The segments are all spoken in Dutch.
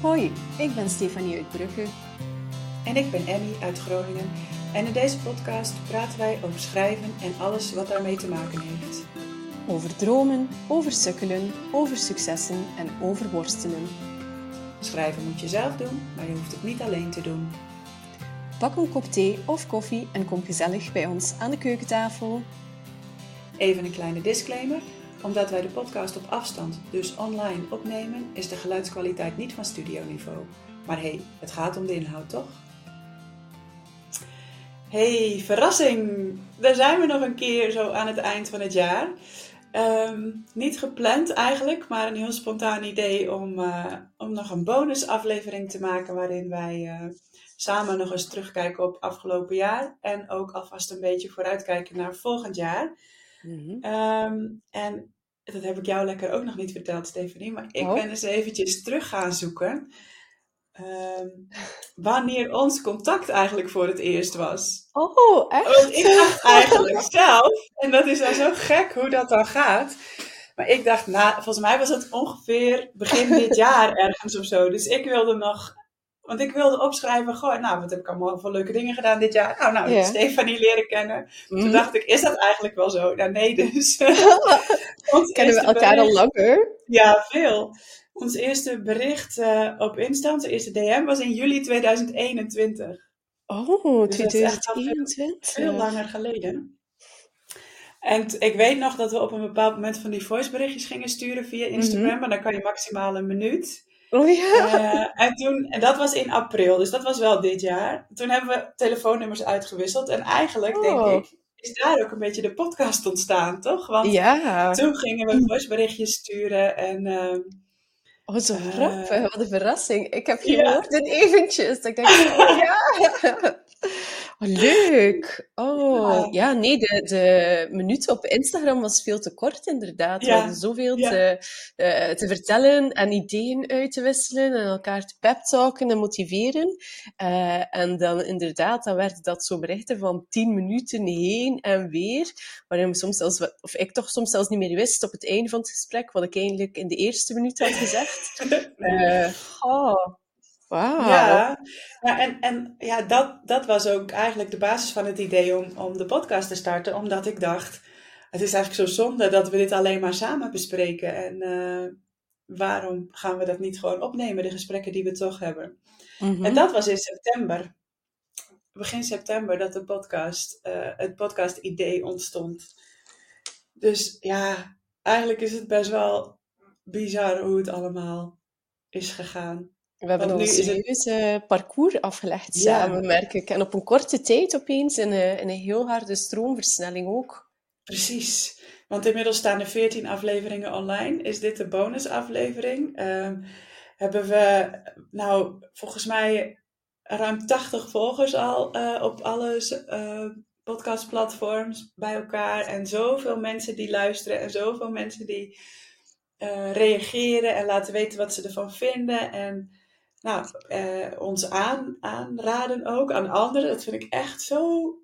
Hoi, ik ben Stefanie uit Brugge. En ik ben Emmy uit Groningen. En in deze podcast praten wij over schrijven en alles wat daarmee te maken heeft. Over dromen, over sukkelen, over successen en over worstelen. Schrijven moet je zelf doen, maar je hoeft het niet alleen te doen. Pak een kop thee of koffie en kom gezellig bij ons aan de keukentafel. Even een kleine disclaimer. Omdat wij de podcast op afstand, dus online, opnemen, is de geluidskwaliteit niet van studioniveau. Maar hé, hey, het gaat om de inhoud, toch? Hey, verrassing! Daar zijn we nog een keer zo aan het eind van het jaar. Ehm, niet gepland eigenlijk, maar een heel spontaan idee om, uh, om nog een bonusaflevering te maken waarin wij uh, samen nog eens terugkijken op afgelopen jaar en ook alvast een beetje vooruitkijken naar volgend jaar. Mm -hmm. um, en dat heb ik jou lekker ook nog niet verteld, Stephanie, maar ik oh. ben eens eventjes terug gaan zoeken. Um, wanneer ons contact eigenlijk voor het eerst was. Oh, echt? Want ik dacht eigenlijk zelf, en dat is dan zo gek hoe dat dan gaat. Maar ik dacht, nou, volgens mij was het ongeveer begin dit jaar ergens of zo. Dus ik wilde nog, want ik wilde opschrijven, goh, nou, wat heb ik allemaal voor leuke dingen gedaan dit jaar? Nou, nou, yeah. Stefanie leren kennen. Mm. Toen dacht ik, is dat eigenlijk wel zo? Nou, nee, dus. Kennen we elkaar al langer? Ja, veel. Ons eerste bericht uh, op Insta, onze eerste DM, was in juli 2021. Oh, dus 2021? Veel, veel langer geleden. En ik weet nog dat we op een bepaald moment van die voiceberichtjes gingen sturen via Instagram. Mm -hmm. Maar dan kan je maximaal een minuut. Oh ja. Uh, en, toen, en dat was in april, dus dat was wel dit jaar. Toen hebben we telefoonnummers uitgewisseld. En eigenlijk, oh. denk ik, is daar ook een beetje de podcast ontstaan, toch? Want ja. toen gingen we voiceberichtjes sturen en... Uh, Oh, zo grappig. Uh, wat een verrassing. Ik heb gehoord ja. dit eventjes. Ik denk, oh ja. Oh, leuk. Oh, ja, ja nee, de, de minuut op Instagram was veel te kort, inderdaad. Ja. We hadden zoveel ja. te, uh, te vertellen en ideeën uit te wisselen en elkaar te peptalken en motiveren. Uh, en dan inderdaad, dan werd dat zo berichten van tien minuten heen en weer, waarin we soms zelfs, of ik toch soms zelfs niet meer wist op het einde van het gesprek, wat ik eigenlijk in de eerste minuut had gezegd. Uh, oh, Ja, ja en, en ja, dat, dat was ook eigenlijk de basis van het idee om, om de podcast te starten. Omdat ik dacht, het is eigenlijk zo zonde dat we dit alleen maar samen bespreken. En uh, waarom gaan we dat niet gewoon opnemen, de gesprekken die we toch hebben? Mm-hmm. En dat was in september, begin september, dat de podcast, uh, het podcast idee ontstond. Dus ja, eigenlijk is het best wel bizar hoe het allemaal is gegaan. We hebben een serieus het... parcours afgelegd ja. samen, merk ik. En op een korte tijd opeens in een, in een heel harde stroomversnelling ook. Precies. Want inmiddels staan er 14 afleveringen online. Is dit de bonusaflevering? Uh, hebben we, nou, volgens mij ruim 80 volgers al uh, op alle uh, podcastplatforms bij elkaar. En zoveel mensen die luisteren en zoveel mensen die reageren en laten weten wat ze ervan vinden. En nou, uh, ons aan, aanraden ook aan anderen. Dat vind ik echt zo,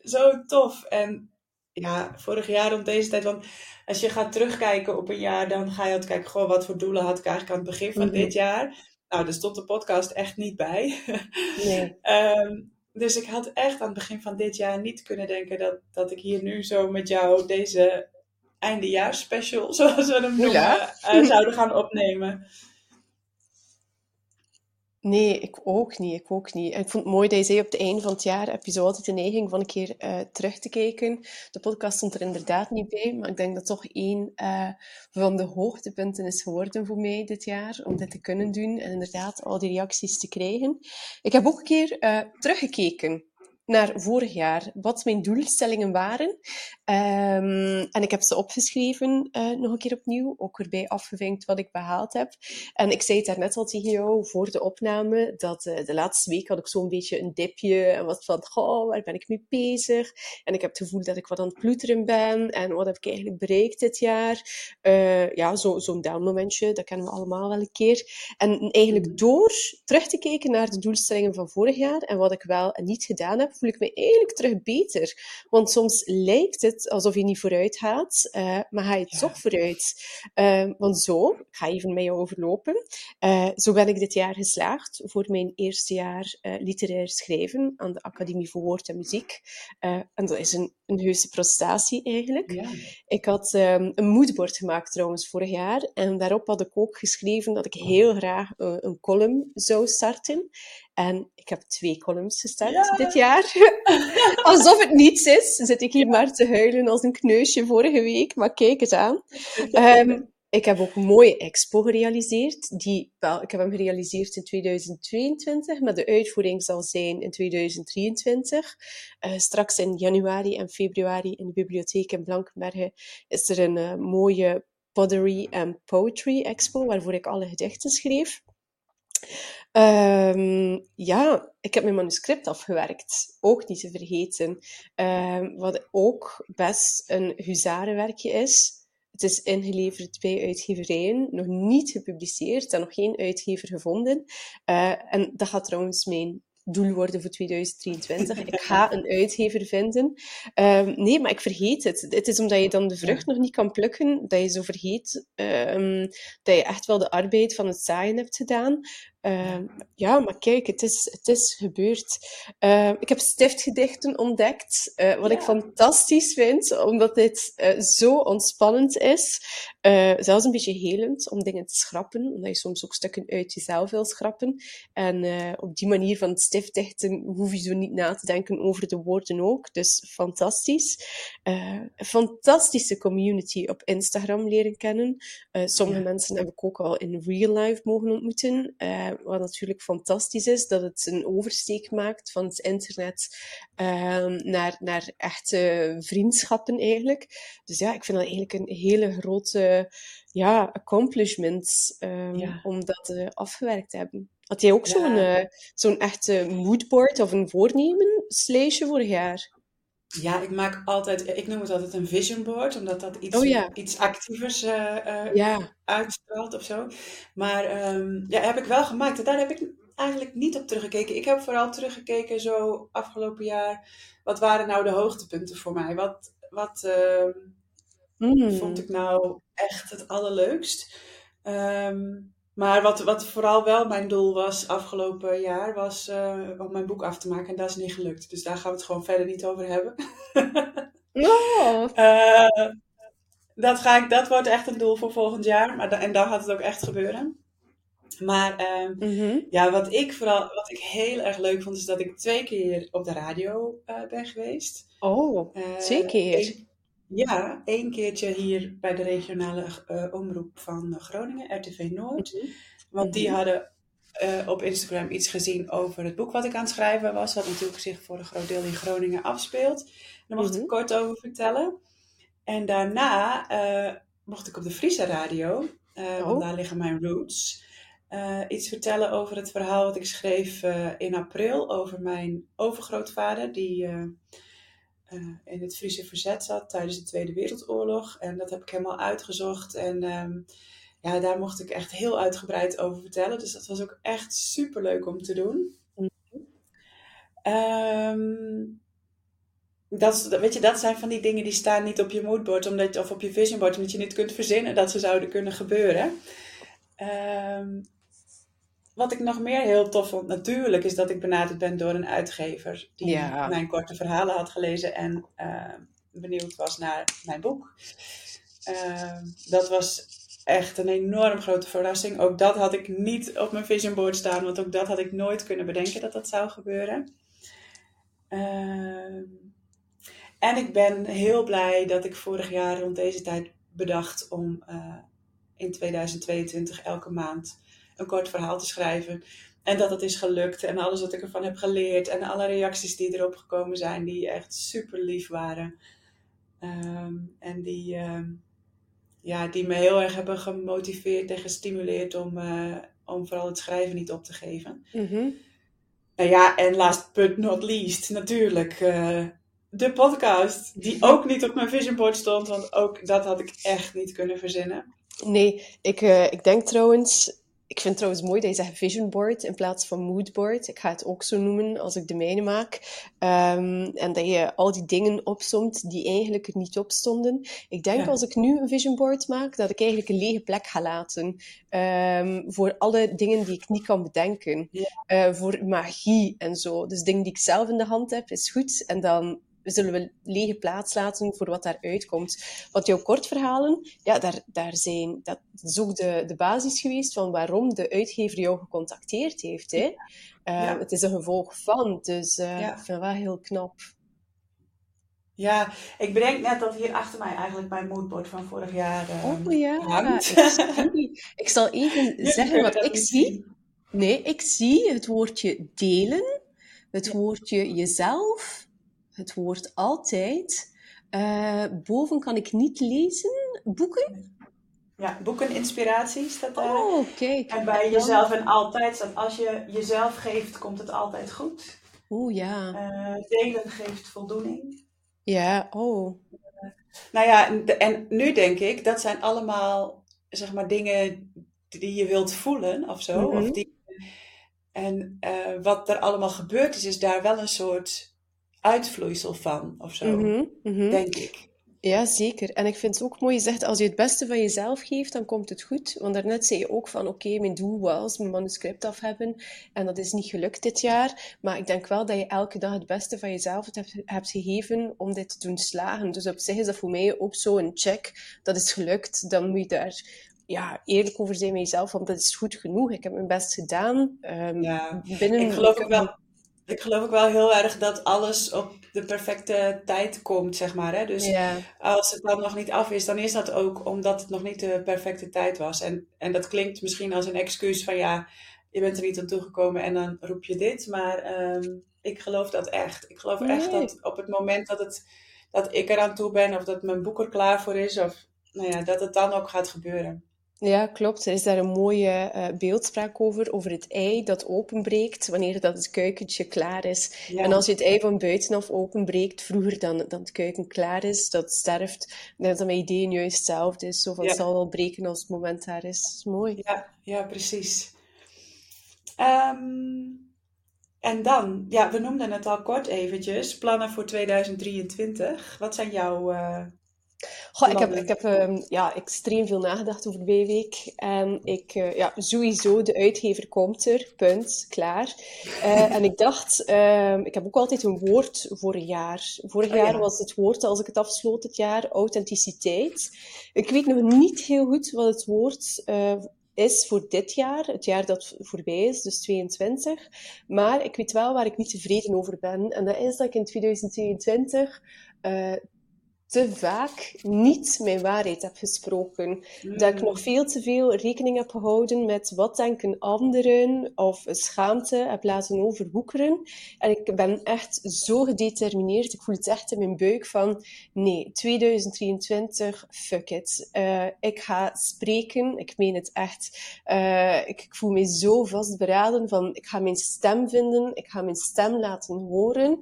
zo tof. En ja, vorig jaar om deze tijd, want als je gaat terugkijken op een jaar, dan ga je altijd kijken, goh, wat voor doelen had ik eigenlijk aan het begin van mm -hmm. dit jaar? Nou, daar stond de podcast echt niet bij. Nee. um, dus ik had echt aan het begin van dit jaar niet kunnen denken dat, dat ik hier nu zo met jou deze eindejaarsspecial, zoals we hem noemen, uh, zouden gaan opnemen. Nee, ik ook niet. Ik ook niet. ik vond het mooi dat je zei op het einde van het jaar heb je zo altijd de neiging van een keer uh, terug te kijken. De podcast stond er inderdaad niet bij, maar ik denk dat toch één uh, van de hoogtepunten is geworden voor mij dit jaar, om dit te kunnen doen en inderdaad al die reacties te krijgen. Ik heb ook een keer uh, teruggekeken naar vorig jaar, wat mijn doelstellingen waren. Um, en ik heb ze opgeschreven uh, nog een keer opnieuw, ook erbij afgevinkt wat ik behaald heb. En ik zei het daarnet al tegen jou voor de opname, dat uh, de laatste week had ik zo'n beetje een dipje en was van, goh, waar ben ik mee bezig? En ik heb het gevoel dat ik wat aan het ploeteren ben en wat heb ik eigenlijk bereikt dit jaar? Uh, ja, zo'n zo down momentje, dat kennen we allemaal wel een keer. En eigenlijk door terug te kijken naar de doelstellingen van vorig jaar en wat ik wel en niet gedaan heb voel ik me eigenlijk terug beter. Want soms lijkt het alsof je niet vooruit gaat, uh, maar ga je toch vooruit. Uh, want zo, ik ga even met jou overlopen, uh, zo ben ik dit jaar geslaagd voor mijn eerste jaar literair schrijven aan de Academie voor Woord en Muziek. en dat is een, een heuse prestatie eigenlijk. Ja. Ik had um, een moodboard gemaakt trouwens vorig jaar en daarop had ik ook geschreven dat ik heel graag een column zou starten. En ik heb twee columns gestart dit jaar. Alsof het niets is, zit ik hier maar te huilen als een kneusje vorige week. Maar kijk het aan. Um, ik heb ook een mooie expo gerealiseerd. Die, wel, ik heb hem gerealiseerd in 2022, maar de uitvoering zal zijn in 2023. Uh, eh, straks in januari en februari in de bibliotheek in Blankenbergen is er een uh, mooie Pottery and Poetry Expo, waarvoor ik alle gedichten schreef. Um, ja, ik heb mijn manuscript afgewerkt. Ook niet te vergeten. Um, wat ook best een huzarenwerkje is. Het is ingeleverd bij uitgeverijen, nog niet gepubliceerd en nog geen uitgever gevonden. Uh, en dat gaat trouwens mijn doel worden voor 2023. Ik ga een uitgever vinden. Um, nee, maar ik vergeet het. Het is omdat je dan de vrucht nog niet kan plukken, dat je zo vergeet um, dat je echt wel de arbeid van het zaaien hebt gedaan. Uh, ja, maar kijk, het is, het is gebeurd. Uh, ik heb stiftgedichten ontdekt, uh, wat ja. ik fantastisch vind, omdat dit uh, zo ontspannend is. zelfs een beetje helend om dingen te schrappen, omdat je soms ook stukken uit jezelf wil schrappen. En op die manier van het stiftdichten hoef je zo niet na te denken over de woorden ook. Dus fantastisch. een fantastische community op Instagram leren kennen. sommige ja. mensen heb ik ook al in real life mogen ontmoeten wat natuurlijk fantastisch is, dat het een oversteek maakt van het internet um, naar, naar echte vriendschappen eigenlijk. Dus ja, ik vind dat eigenlijk een hele grote ja, accomplishment um, ja. om dat uh, afgewerkt te hebben. Had jij ook ja. zo'n uh, zo'n echte moodboard of een voornemen sleesje vorig jaar? Ja, ik maak altijd, ik noem het altijd een vision board, omdat dat iets, oh, ja. iets actievers uh, uh, ja. uitstraalt of zo. Maar um, ja, heb ik wel gemaakt. Daar heb ik eigenlijk niet op teruggekeken. Ik heb vooral teruggekeken zo afgelopen jaar. Wat waren nou de hoogtepunten voor mij? Wat, wat uh, mm. vond ik nou echt het allerleukst? Um, maar wat, wat vooral wel mijn doel was afgelopen jaar, was uh, om mijn boek af te maken. En dat is niet gelukt. Dus daar gaan we het gewoon verder niet over hebben. oh. uh, dat, ga ik, dat wordt echt een doel voor volgend jaar. Maar en dan gaat het ook echt gebeuren. Maar uh, mm-hmm. ja, wat ik vooral wat ik heel erg leuk vond, is dat ik twee keer op de radio uh, ben geweest. Oh, twee keer? Ja, één keertje hier bij de regionale uh, omroep van Groningen, RTV Noord. Mm -hmm. Want die mhm. hadden uh, op Instagram iets gezien over het boek wat ik aan het schrijven was. Wat natuurlijk zich voor een groot deel in Groningen afspeelt. Daar mocht mm -hmm. ik kort over vertellen. En daarna uh, mocht ik op de Friese radio, oh. want daar liggen mijn roots, iets vertellen over het verhaal wat ik schreef in april over mijn overgrootvader. Die uh, in het Friese verzet zat tijdens de Tweede Wereldoorlog. En dat heb ik helemaal uitgezocht. En um, ja, daar mocht ik echt heel uitgebreid over vertellen. Dus dat was ook echt super leuk om te doen. Um, dat, weet je, dat zijn van die dingen die staan niet op je moodboard omdat, of op je visionboard, omdat je niet kunt verzinnen dat ze zouden kunnen gebeuren. Um, wat ik nog meer heel tof vond, natuurlijk, is dat ik benaderd ben door een uitgever die mijn korte verhalen had gelezen en uh, benieuwd was naar mijn boek. Uh, dat was echt een enorm grote verrassing. Ook dat had ik niet op mijn vision board staan, want ook dat had ik nooit kunnen bedenken dat dat zou gebeuren. Uh, en ik ben heel blij dat ik vorig jaar rond deze tijd bedacht om uh, in 2022 elke maand een kort verhaal te schrijven. En dat het is gelukt en alles wat ik ervan heb geleerd en alle reacties die erop gekomen zijn, die echt super lief waren. Um, en die, um, ja, die me heel erg hebben gemotiveerd en gestimuleerd om, uh, om vooral het schrijven niet op te geven. Mm-hmm. Nou ja, en last but not least, natuurlijk, uh, de podcast, die ook niet op mijn vision board stond, want ook dat had ik echt niet kunnen verzinnen. Nee, ik, uh, ik denk trouwens ik vind het trouwens mooi dat je zegt vision board in plaats van mood board. Ik ga het ook zo noemen als ik de mijne maak. Ehm, en dat je al die dingen opsomt die eigenlijk er niet op stonden. Ik denk als ik nu een vision board maak, dat ik eigenlijk een lege plek ga laten. Ehm, voor alle dingen die ik niet kan bedenken. Uh, voor magie en zo. Dus dingen die ik zelf in de hand heb, is goed. En dan zullen we lege plaats laten voor wat daaruit komt. Want jouw kortverhalen, ja, daar, daar zijn, dat is ook de, de basis geweest van waarom de uitgever jou gecontacteerd heeft. Hè? Uh, Het is een gevolg van, dus uh, ja. ik vind wel heel knap. Ja, ik bedenk net dat hier achter mij eigenlijk mijn moodboard van vorig jaar uh, Oh ja, ik, ik, zal even zeggen wat ik zie. Nee, ik zie het woordje delen, het woordje jezelf, het woord altijd. Uh, boven kan ik niet lezen. Boeken? Ja, boeken, inspiratie staat daar. Oh, kijk. En bij jezelf en altijd staat, als je jezelf geeft, komt het altijd goed. Oeh, ja. Uh, delen geeft voldoening. Ja, oh. Uh, nou ja, en nu denk ik, dat zijn allemaal, zeg maar, dingen die je wilt voelen of zo. Mm -hmm. of die, en uh, wat er allemaal gebeurd is, is daar wel een soort uitvloeisel van of zo, mm -hmm, denk ik. Ja, zeker. En ik vind het ook mooi, je zegt, als je het beste van jezelf geeft, dan komt het goed. Want daarnet zei je ook van, oké, mijn doel was mijn manuscript af hebben. En dat is niet gelukt dit jaar. Maar ik denk wel dat je elke dag het beste van jezelf hebt, hebt gegeven om dit te doen slagen. Dus op zich is dat voor mij ook zo een check. Dat is gelukt. Dan moet je daar ja, eerlijk over zijn met jezelf, want dat is goed genoeg. Ik heb mijn best gedaan. Um, ja, binnen ik geloof ook wel ik geloof ook wel heel erg dat alles op de perfecte tijd komt, zeg maar. Hè? Dus als het dan nog niet af is, dan is dat ook omdat het nog niet de perfecte tijd was. En, en dat klinkt misschien als een excuus van ja, je bent er niet aan toegekomen en dan roep je dit. Maar um, ik geloof dat echt. Ik geloof echt dat op het moment dat, het, dat ik eraan toe ben of dat mijn boek er klaar voor is, of nou ja, dat het dan ook gaat gebeuren. Ja, klopt. Er is daar een mooie uh, beeldspraak over, over het ei dat openbreekt wanneer dat het kuikentje klaar is. Ja. En als je het ei van buitenaf openbreekt, vroeger dan, dan het kuiken klaar is, dat sterft, is dat mijn idee juist hetzelfde is. Zo van, ja. het zal wel breken als het moment daar is. Dat is mooi. Ja, ja precies. Um, en dan, ja, we noemden het al kort eventjes, plannen voor 2023. Wat zijn jouw... Uh, Goh, ik heb, ik heb um, ja, extreem veel nagedacht over de week. En ik, uh, ja, sowieso, de uitgever komt er, punt, klaar. Uh, en ik dacht, um, ik heb ook altijd een woord voor een jaar. Vorig oh, jaar ja. was het woord, als ik het afsloot het jaar, authenticiteit. Ik weet nog niet heel goed wat het woord uh, is voor dit jaar, het jaar dat voorbij is, dus 22. Maar ik weet wel waar ik niet tevreden over ben. En dat is dat ik in 2022 uh, te vaak niet mijn waarheid heb gesproken. Mm. Dat ik nog veel te veel rekening heb gehouden met wat denken anderen of schaamte heb laten overwoekeren. En ik ben echt zo gedetermineerd. Ik voel het echt in mijn buik van nee, 2023, fuck it. Uh, ik ga spreken. Ik meen het echt. Uh, ik, ik, voel me zo vastberaden van ik ga mijn stem vinden. Ik ga mijn stem laten horen.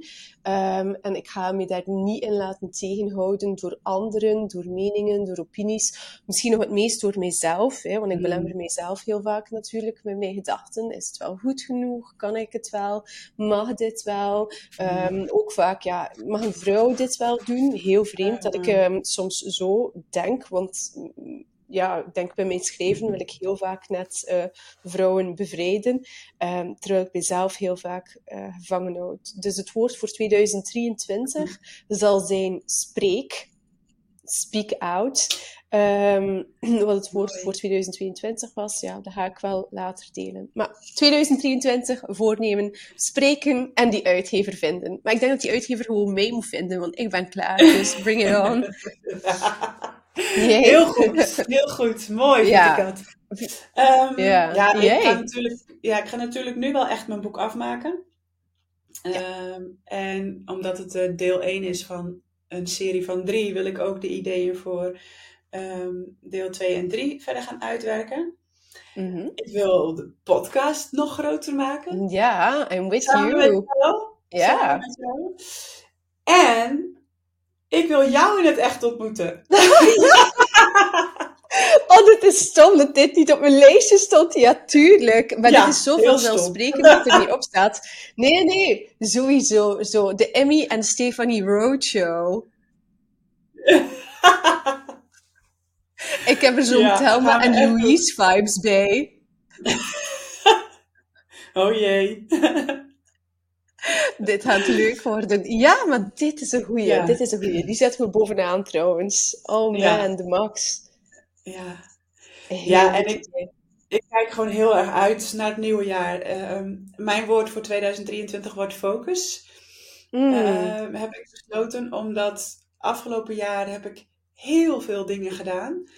Um, en ik ga me daar niet in laten tegenhouden door anderen, door meningen, door opinies. Misschien nog het meest door mijzelf, hè, want ik belemmer mijzelf heel vaak natuurlijk met mijn gedachten. Is het wel goed genoeg? Kan ik het wel? Mag dit wel? Um, ook vaak, ja, mag een vrouw dit wel doen? Heel vreemd dat ik um, soms zo denk, want ja, ik denk bij mijn schrijven wil ik heel vaak net uh, vrouwen bevrijden, um, terwijl ik mezelf heel vaak uh, gevangen houd. Dus het woord voor 2023 zal zijn spreek, speak out. Um, wat het woord voor 2022 was, ja, dat ga ik wel later delen. Maar 2023 voornemen, spreken en die uitgever vinden. Maar ik denk dat die uitgever gewoon mij moet vinden, want ik ben klaar. Dus bring it on. Heel goed, heel goed. Mooi vind ja. ik dat. Um, ja, ja ik, ga natuurlijk, ja, ik ga natuurlijk nu wel echt mijn boek afmaken. Ja. Um, en omdat het uh, deel 1 is van een serie van drie, wil ik ook de ideeën voor um, deel 2 en 3 verder gaan uitwerken. Mm -hmm. Ik wil de podcast nog groter maken. Ja, I'm with Samen you. Met jou. Ja. En ik wil jou in het echt ontmoeten. Oh, dit is stom dat dit niet op mijn lijstje stond. Ja, tuurlijk. Maar Ja, dit is zo heel vanzelfsprekend dat het er niet op staat. Nee, nee. Sowieso. Zo. De Emmy en Stephanie Roadshow. Ik heb er zo'n Ja, Thelma en. Louise vibes bij. oh jee. Dit gaat leuk worden. Ja, maar dit is een goeie. Ja. Dit is een goeie. Die zetten we bovenaan trouwens. Oh man, Ja. de max. ja. Heel Ja, en ik-. Ik kijk gewoon heel erg uit naar het nieuwe jaar. Ehm, mijn woord voor 2023 wordt focus. Mm. Ehm, heb ik besloten omdat afgelopen jaar heb ik heel veel dingen gedaan.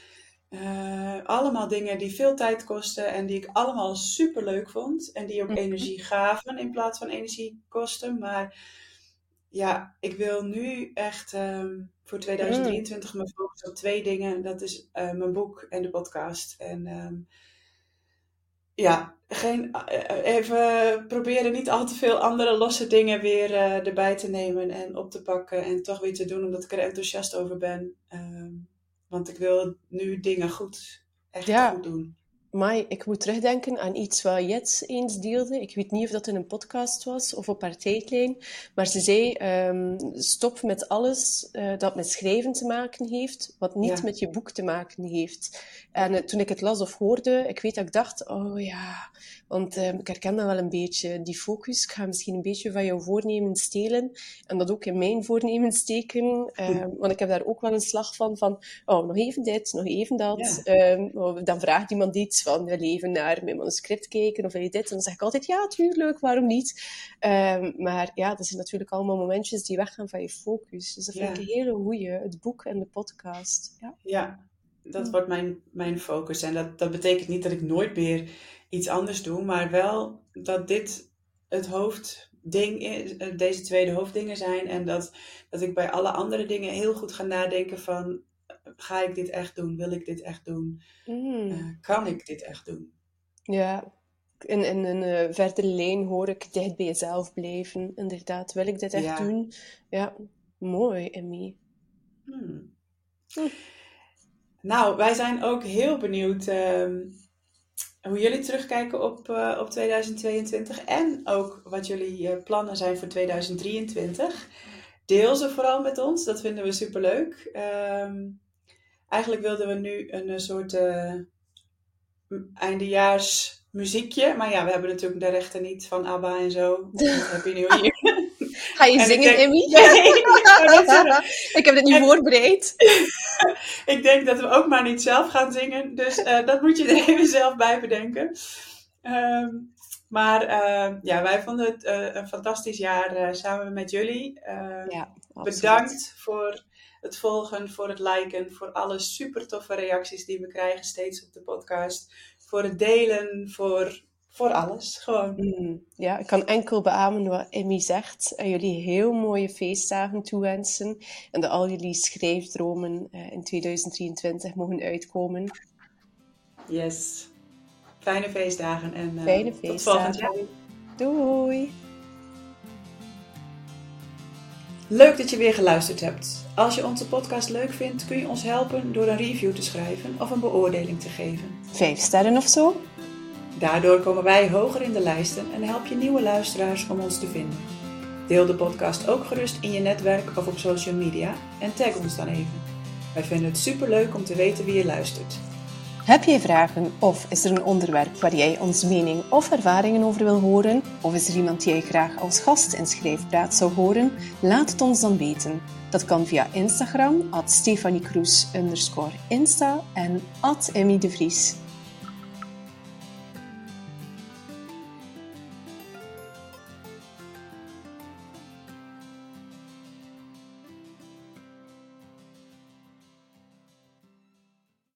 Eh, allemaal dingen die veel tijd kosten en die ik allemaal super leuk vond. En die ook Mhm. energie gaven in plaats van energie kosten. Maar ja, ik wil nu echt ehm, voor 2023 me focussen op twee dingen. Dat is eh, mijn boek en de podcast. En ehm, ja, geen, eh, even proberen niet al te veel andere losse dingen weer erbij te nemen en op te pakken. En toch weer te doen omdat ik er enthousiast over ben. Ehm, want ik wil nu dingen goed, echt Ja. goed doen. Mai, ik moet terugdenken aan iets wat Jets eens deelde. Ik weet niet of dat in een podcast was of op haar tijdlijn. Maar ze zei, ehm, stop met alles eh, dat met schrijven te maken heeft, wat niet Ja. met je boek te maken heeft. En eh, toen ik het las of hoorde, ik weet dat ik dacht, oh ja, want ehm, ik herken dat wel een beetje, die focus. Ik ga misschien een beetje van jouw voornemen stelen en dat ook in mijn voornemen steken. Ehm, want ik heb daar ook wel een slag van, van oh, nog even dit, nog even dat. Oh, dan vraagt iemand iets van, wil je even naar mijn manuscript kijken of wil je dit? En dan zeg ik altijd, ja, tuurlijk, waarom niet? Ehm, maar ja, dat zijn natuurlijk allemaal momentjes die weggaan van je focus. Dus dat vind Ja. ik een hele goeie, het boek en de podcast. Ja. Ja, dat wordt mijn, mijn focus. En dat, dat betekent niet dat ik nooit meer iets anders doe, maar wel dat dit het hoofdding is, eh, deze tweede hoofddingen zijn. En dat, dat ik bij alle andere dingen heel goed ga nadenken van, ga ik dit echt doen? Wil ik dit echt doen? Mm. Eh, kan ik dit echt doen? Ja, in, in een eh, verdere lijn hoor ik dicht bij jezelf blijven. Inderdaad, wil ik dit echt Ja. doen? Ja, mooi, Emmy. Hmm. Hm. Nou, wij zijn ook heel benieuwd ehm, hoe jullie terugkijken op, eh, op 2022 en ook wat jullie plannen zijn voor 2023. Deel ze vooral met ons, dat vinden we superleuk. Ehm eigenlijk wilden we nu een, eh, soort m- eindejaars muziekje, maar ja, we hebben natuurlijk de rechten niet van ABBA en zo. Dat heb je nu hier. Ga je En zingen, Emmy? Nee, ik heb dit niet En- voorbereid. Ik denk dat we ook maar niet zelf gaan zingen. Dus eh, dat moet je er even zelf bij bedenken. Ehm, maar eh, ja, wij vonden het een fantastisch jaar samen met jullie. Eh, Ja, absoluut. bedankt voor het volgen, voor het liken, voor alle super toffe reacties die we krijgen steeds op de podcast. Voor het delen, voor, voor alles. Gewoon. Mm, ja, ik kan enkel beamen wat Emmy zegt. En jullie heel mooie feestdagen toewensen. En dat al jullie schrijfdromen eh, in 2023 mogen uitkomen. Yes. Fijne feestdagen en eh, Fijne tot volgend jaar. Doei! Leuk dat je weer geluisterd hebt. Als je onze podcast leuk vindt, kun je ons helpen door een review te schrijven of een beoordeling te geven. Vijf sterren of zo? Daardoor komen wij hoger in de lijsten en help je nieuwe luisteraars om ons te vinden. Deel de podcast ook gerust in je netwerk of op social media en tag ons dan even. Wij vinden het superleuk om te weten wie je luistert. Heb jij vragen of is er een onderwerp waar jij ons mening of ervaringen over wil horen? Of is er iemand die jij graag als gast in Schrijfpraat zou horen? Laat het ons dan weten. Dat kan via Instagram, at Insta en at.